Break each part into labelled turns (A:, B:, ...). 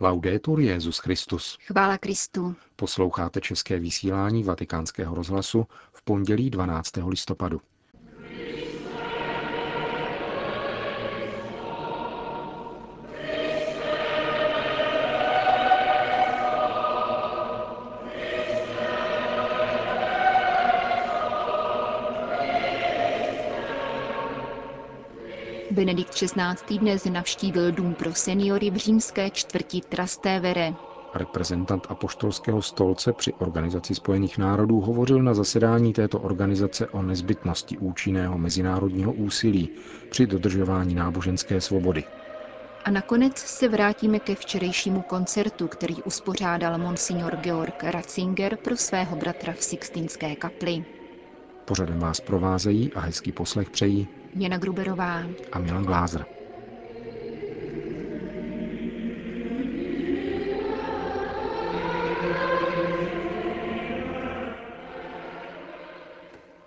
A: Laudetur Jezus Christus.
B: Chvála Kristu.
A: Posloucháte české vysílání Vatikánského rozhlasu v pondělí 12. listopadu.
B: Benedikt XVI. dnes navštívil dům pro seniory v římské čtvrti Trastevere.
A: Reprezentant apoštolského stolce při Organizaci spojených národů hovořil na zasedání této organizace o nezbytnosti účinného mezinárodního úsilí při dodržování náboženské svobody.
B: A nakonec se vrátíme ke včerejšímu koncertu, který uspořádal monsignor Georg Ratzinger pro svého bratra v Sixtinské kapli.
A: Pořadem vás provázejí a hezký poslech přejí
B: Jana Gruberová
A: a Milan Glázer.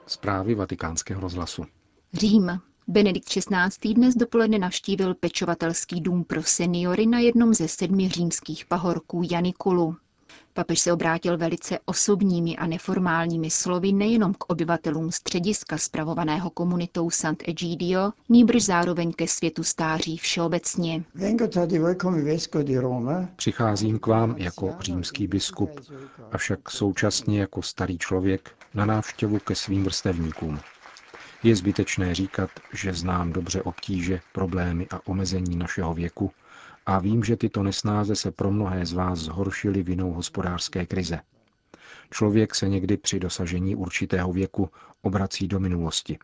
A: Zprávy vatikánského rozhlasu.
B: Řím. Benedikt XVI. dnes dopoledne navštívil pečovatelský dům pro seniory na jednom ze sedmi římských pahorků Janikulu. Papež se obrátil velice osobními a neformálními slovy nejenom k obyvatelům střediska spravovaného komunitou Sant'Egidio, nýbrž zároveň ke světu stáří všeobecně.
A: Přicházím k vám jako římský biskup, avšak současně jako starý člověk na návštěvu ke svým vrstevníkům. Je zbytečné říkat, že znám dobře obtíže, problémy a omezení našeho věku a vím, že tyto nesnáze se pro mnohé z vás zhoršily vinou hospodářské krize. Člověk se někdy při dosažení určitého věku obrací do minulosti.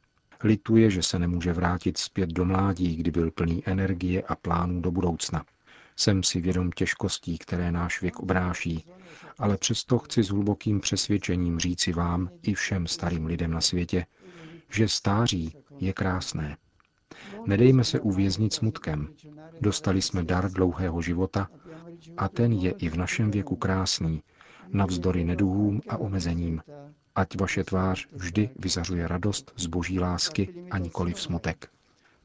A: Lituje, že se nemůže vrátit zpět do mládí, kdy byl plný energie a plánů do budoucna. Jsem si vědom těžkostí, které náš věk obráší, ale přesto chci s hlubokým přesvědčením říci vám i všem starým lidem na světě, že stáří je krásné. Nedejme se uvěznit smutkem. Dostali jsme dar dlouhého života a ten je i v našem věku krásný, navzdory neduhům a omezením. Ať vaše tvář vždy vyzařuje radost z boží lásky a nikoli v smutek.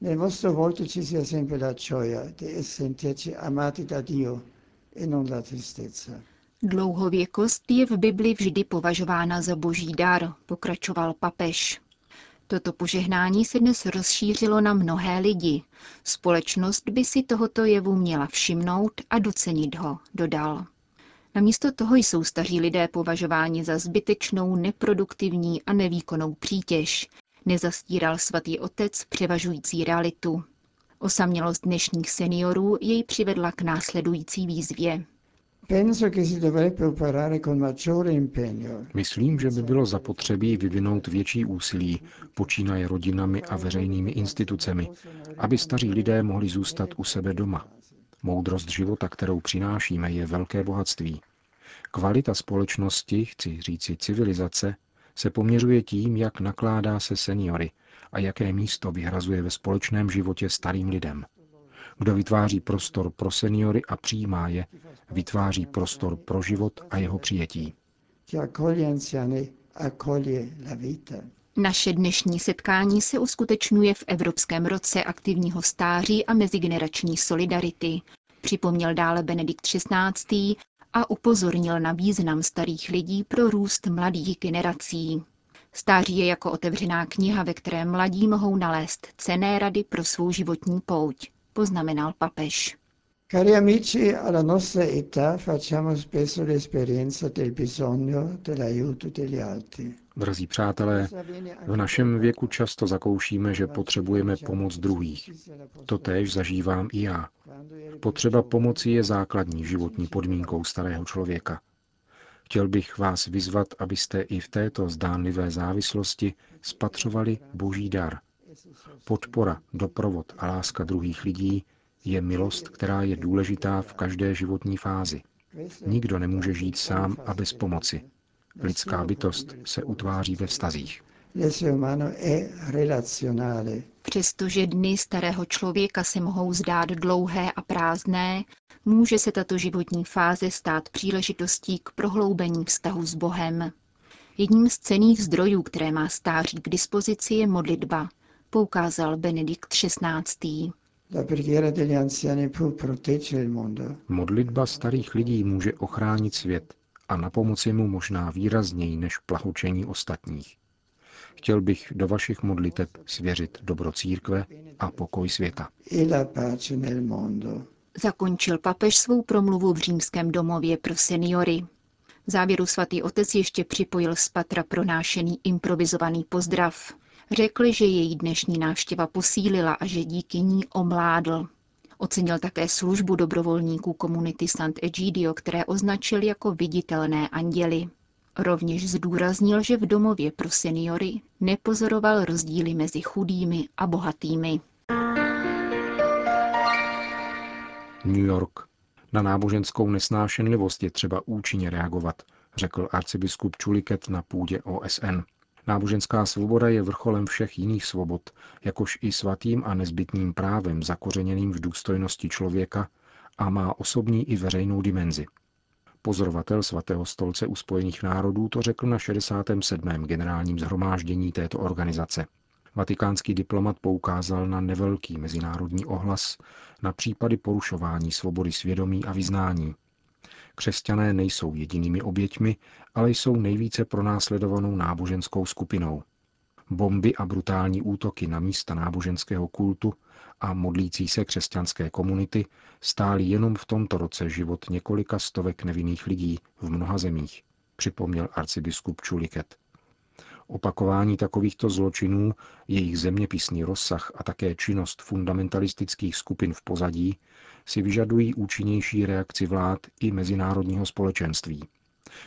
A: Nel vostro volto ci sia sempre la gioia di sentirci amati da Dio
B: e non la tristezza. Dlouhověkost je v Bibli vždy považována za boží dar, pokračoval papež. Toto požehnání se dnes rozšířilo na mnohé lidi. Společnost by si tohoto jevu měla všimnout a docenit ho, dodal. Namísto toho jsou staří lidé považováni za zbytečnou, neproduktivní a nevýkonnou přítěž, nezastíral svatý otec převažující realitu. Osamělost dnešních seniorů jej přivedla k následující výzvě.
A: Myslím, že by bylo zapotřebí vyvinout větší úsilí, počínaje rodinami a veřejnými institucemi, aby staří lidé mohli zůstat u sebe doma. Moudrost života, kterou přinášíme, je velké bohatství. Kvalita společnosti, chci říci civilizace, se poměřuje tím, jak nakládá se seniory a jaké místo vyhrazuje ve společném životě starým lidem. Kdo vytváří prostor pro seniory a přijímá je, vytváří prostor pro život a jeho přijetí.
B: Naše dnešní setkání se uskutečňuje v Evropském roce aktivního stáří a mezigenerační solidarity, připomněl dále Benedikt XVI. a upozornil na význam starých lidí pro růst mladých generací. Stáří je jako otevřená kniha, ve které mladí mohou nalézt cené rady pro svou životní pouť poznamenal papež. Cari amici, alla nostra età facciamo spesso l'esperienza del bisogno dell'aiuto degli altri.
A: Drazí přátelé, v našem věku často zakoušíme, že potřebujeme pomoc druhých. To též zažívám i já. Potřeba pomoci je základní životní podmínkou starého člověka. Chtěl bych vás vyzvat, abyste i v této zdánlivé závislosti spatřovali boží dar – Podpora, doprovod a láska druhých lidí je milost, která je důležitá v každé životní fázi. Nikdo nemůže žít sám a bez pomoci. Lidská bytost se utváří ve vztazích.
B: Přestože dny starého člověka se mohou zdát dlouhé a prázdné, může se tato životní fáze stát příležitostí k prohloubení vztahu s Bohem. Jedním z cených zdrojů, které má stáří k dispozici, je modlitba, poukázal Benedikt XVI.
A: Modlitba starých lidí může ochránit svět a na pomoci mu možná výrazněji než plahočení ostatních. Chtěl bych do vašich modliteb svěřit dobro církve a pokoj světa.
B: Zakončil papež svou promluvu v římském domově pro seniory. V závěru svatý otec ještě připojil z patra pronášený improvizovaný pozdrav. Řekl, že její dnešní návštěva posílila a že díky ní omládl. Ocenil také službu dobrovolníků komunity Sant Egidio, které označil jako viditelné anděly. Rovněž zdůraznil, že v domově pro seniory nepozoroval rozdíly mezi chudými a bohatými.
A: New York. Na náboženskou nesnášenlivost je třeba účinně reagovat, řekl arcibiskup Čuliket na půdě OSN. Náboženská svoboda je vrcholem všech jiných svobod, jakož i svatým a nezbytným právem zakořeněným v důstojnosti člověka a má osobní i veřejnou dimenzi. Pozorovatel svatého stolce u Spojených národů to řekl na 67. generálním zhromáždění této organizace. Vatikánský diplomat poukázal na nevelký mezinárodní ohlas na případy porušování svobody svědomí a vyznání. Křesťané nejsou jedinými oběťmi, ale jsou nejvíce pronásledovanou náboženskou skupinou. Bomby a brutální útoky na místa náboženského kultu a modlící se křesťanské komunity stály jenom v tomto roce život několika stovek nevinných lidí v mnoha zemích, připomněl arcibiskup Čuliket. Opakování takovýchto zločinů, jejich zeměpisný rozsah a také činnost fundamentalistických skupin v pozadí si vyžadují účinnější reakci vlád i mezinárodního společenství.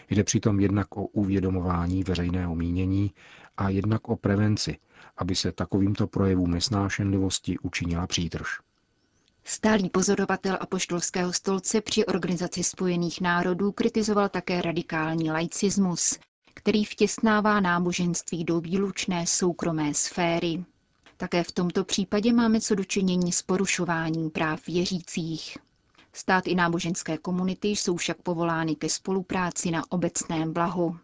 A: Jde přitom jednak o uvědomování veřejného mínění a jednak o prevenci, aby se takovýmto projevům nesnášenlivosti učinila přítrž.
B: Stálý pozorovatel apoštolského stolce při Organizaci spojených národů kritizoval také radikální laicismus, který vtěsnává náboženství do výlučné soukromé sféry. Také v tomto případě máme co dočinění s porušováním práv věřících. Stát i náboženské komunity jsou však povolány ke spolupráci na obecném blahu.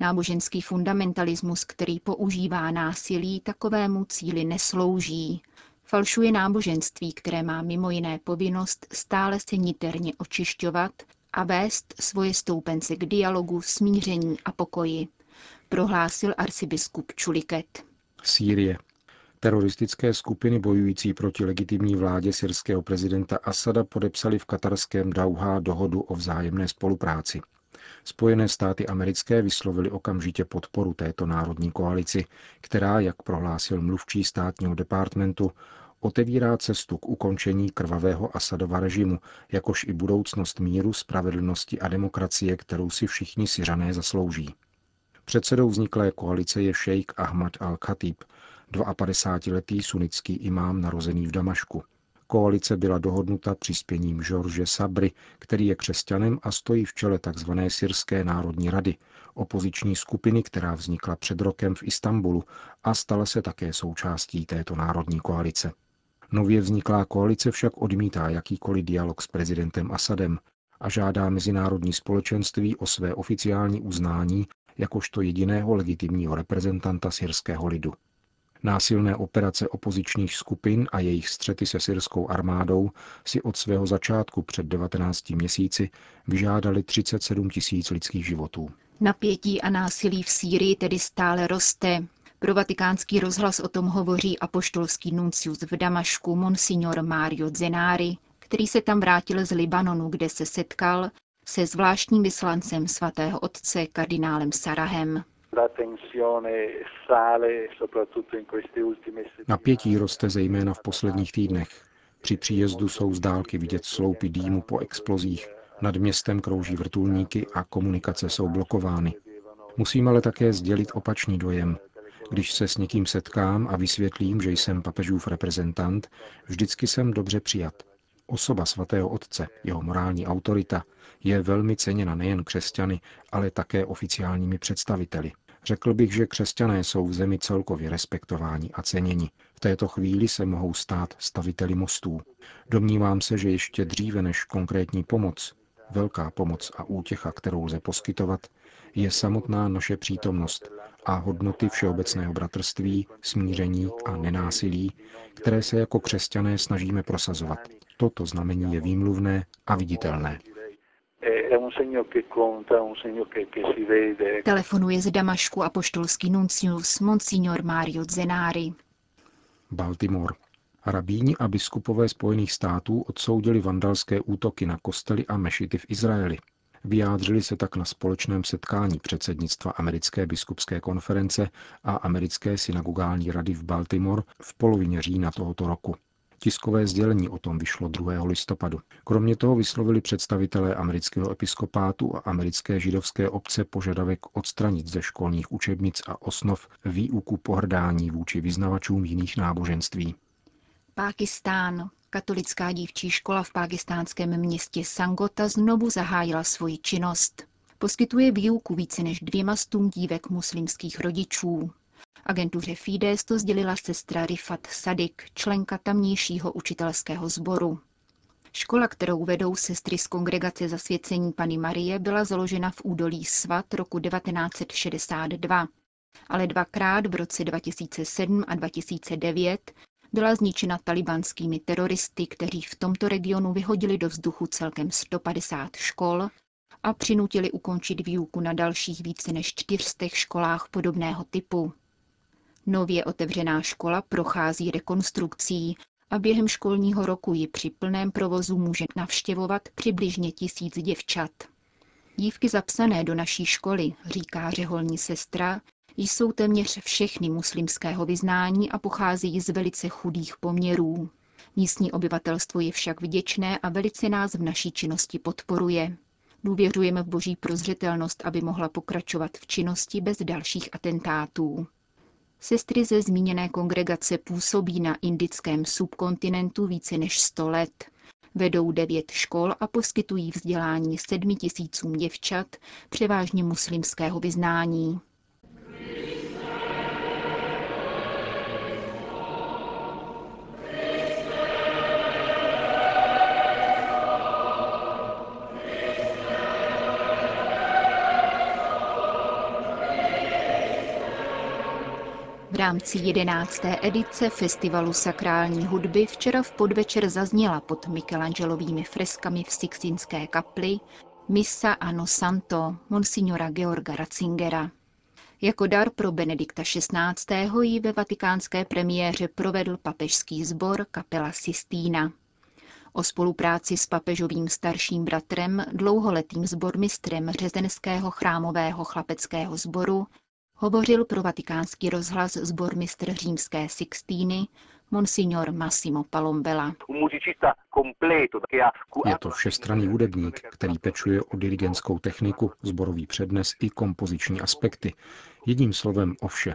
B: Náboženský fundamentalismus, který používá násilí, takovému cíli neslouží. Falšuje náboženství, které má mimo jiné povinnost stále se niterně očišťovat a vést svoje stoupence k dialogu, smíření a pokoji, prohlásil arcibiskup Čuliket.
A: Sýrie. Teroristické skupiny bojující proti legitimní vládě syrského prezidenta Asada podepsali v katarském Dauha dohodu o vzájemné spolupráci. Spojené státy americké vyslovili okamžitě podporu této národní koalici, která, jak prohlásil mluvčí státního departmentu, otevírá cestu k ukončení krvavého Asadova režimu, jakož i budoucnost míru, spravedlnosti a demokracie, kterou si všichni Syřané zaslouží. Předsedou vzniklé koalice je šejk Ahmad al-Khatib, 52-letý sunnický imám narozený v Damašku. Koalice byla dohodnuta přispěním George Sabry, který je křesťanem a stojí v čele tzv. Syrské národní rady, opoziční skupiny, která vznikla před rokem v Istanbulu a stala se také součástí této národní koalice. Nově vzniklá koalice však odmítá jakýkoliv dialog s prezidentem Asadem a žádá mezinárodní společenství o své oficiální uznání jakožto jediného legitimního reprezentanta syrského lidu. Násilné operace opozičních skupin a jejich střety se syrskou armádou si od svého začátku před 19 měsíci vyžádali 37 tisíc lidských životů.
B: Napětí a násilí v Sýrii tedy stále roste. Pro vatikánský rozhlas o tom hovoří apoštolský nuncius v Damašku Monsignor Mario Zenari, který se tam vrátil z Libanonu, kde se setkal se zvláštním vyslancem svatého otce kardinálem Sarahem.
A: Napětí roste zejména v posledních týdnech. Při příjezdu jsou z dálky vidět sloupy dýmu po explozích, nad městem krouží vrtulníky a komunikace jsou blokovány. Musím ale také sdělit opačný dojem. Když se s někým setkám a vysvětlím, že jsem papežův reprezentant, vždycky jsem dobře přijat. Osoba svatého otce, jeho morální autorita, je velmi ceněna nejen křesťany, ale také oficiálními představiteli. Řekl bych, že křesťané jsou v zemi celkově respektováni a ceněni. V této chvíli se mohou stát staviteli mostů. Domnívám se, že ještě dříve než konkrétní pomoc, velká pomoc a útěcha, kterou lze poskytovat, je samotná naše přítomnost a hodnoty všeobecného bratrství, smíření a nenásilí, které se jako křesťané snažíme prosazovat. Toto znamení je výmluvné a viditelné.
B: Telefonuje z Damašku apoštolský nuncius Monsignor Mario Zenári.
A: Baltimore. Rabíni a biskupové Spojených států odsoudili vandalské útoky na kostely a mešity v Izraeli. Vyjádřili se tak na společném setkání předsednictva Americké biskupské konference a Americké synagogální rady v Baltimore v polovině října tohoto roku. Tiskové sdělení o tom vyšlo 2. listopadu. Kromě toho vyslovili představitelé amerického episkopátu a americké židovské obce požadavek odstranit ze školních učebnic a osnov výuku pohrdání vůči vyznavačům jiných náboženství.
B: Pákistán. Katolická dívčí škola v pákistánském městě Sangota znovu zahájila svoji činnost. Poskytuje výuku více než dvěma stům dívek muslimských rodičů. Agentuře Fides to sdělila sestra Rifat Sadik, členka tamnějšího učitelského sboru. Škola, kterou vedou sestry z kongregace zasvěcení Pany Marie, byla založena v údolí Svat roku 1962. Ale dvakrát v roce 2007 a 2009 byla zničena talibanskými teroristy, kteří v tomto regionu vyhodili do vzduchu celkem 150 škol a přinutili ukončit výuku na dalších více než 400 školách podobného typu. Nově otevřená škola prochází rekonstrukcí a během školního roku ji při plném provozu může navštěvovat přibližně tisíc děvčat. Dívky zapsané do naší školy, říká řeholní sestra, jsou téměř všechny muslimského vyznání a pocházejí z velice chudých poměrů. Místní obyvatelstvo je však vděčné a velice nás v naší činnosti podporuje. Důvěřujeme v boží prozřetelnost, aby mohla pokračovat v činnosti bez dalších atentátů. Sestry ze zmíněné kongregace působí na indickém subkontinentu více než 100 let. Vedou devět škol a poskytují vzdělání sedmi tisícům děvčat, převážně muslimského vyznání. V rámci jedenácté edice Festivalu sakrální hudby včera v podvečer zazněla pod Michelangelovými freskami v Sixtinské kapli Missa Anno Santo Monsignora Georga Ratzingera. Jako dar pro Benedikta XVI. ji ve vatikánské premiéře provedl papežský sbor kapela Sistína. O spolupráci s papežovým starším bratrem, dlouholetým sbormistrem řezenského chrámového chlapeckého sboru, hovořil pro vatikánský rozhlas zbormistr římské Sixtíny, monsignor Massimo Palombela.
A: Je to všestranný hudebník, který pečuje o dirigentskou techniku, zborový přednes i kompoziční aspekty. Jedním slovem o vše.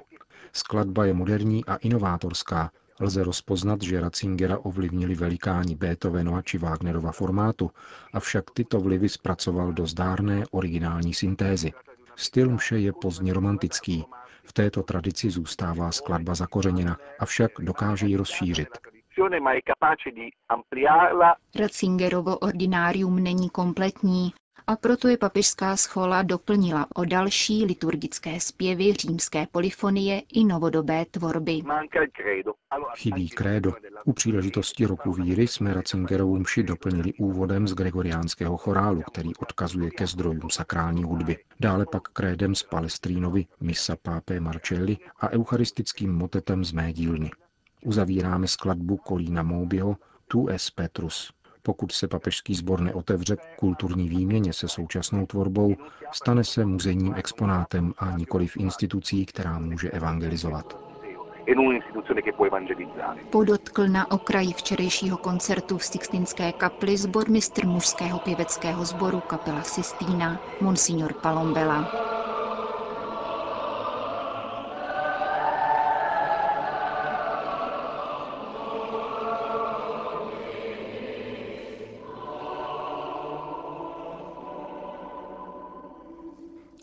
A: Skladba je moderní a inovátorská. Lze rozpoznat, že Ratzingera ovlivnili velikáni Beethovenova či Wagnerova formátu, avšak tyto vlivy zpracoval do zdárné originální syntézy. Styl mše je pozdně romantický. V této tradici zůstává skladba zakořeněna, avšak dokáže ji rozšířit.
B: Ratzingerovo ordinárium není kompletní a proto je papežská schola doplnila o další liturgické zpěvy římské polifonie i novodobé tvorby.
A: Chybí krédo. U příležitosti roku víry jsme Ratzingerovu mši doplnili úvodem z gregoriánského chorálu, který odkazuje ke zdrojům sakrální hudby. Dále pak krédem z Palestrínovy, Missa Pápe Marcelli a eucharistickým motetem z mé dílny. Uzavíráme skladbu Kolína Moubiho Tu es Petrus. Pokud se papežský sbor neotevře k kulturní výměně se současnou tvorbou, stane se muzejním exponátem a nikoli v institucí, která může evangelizovat.
B: Podotkl na okraji včerejšího koncertu v Sixtinské kapli zbormistr mužského pěveckého sboru kapela Sistína, Monsignor Palombela.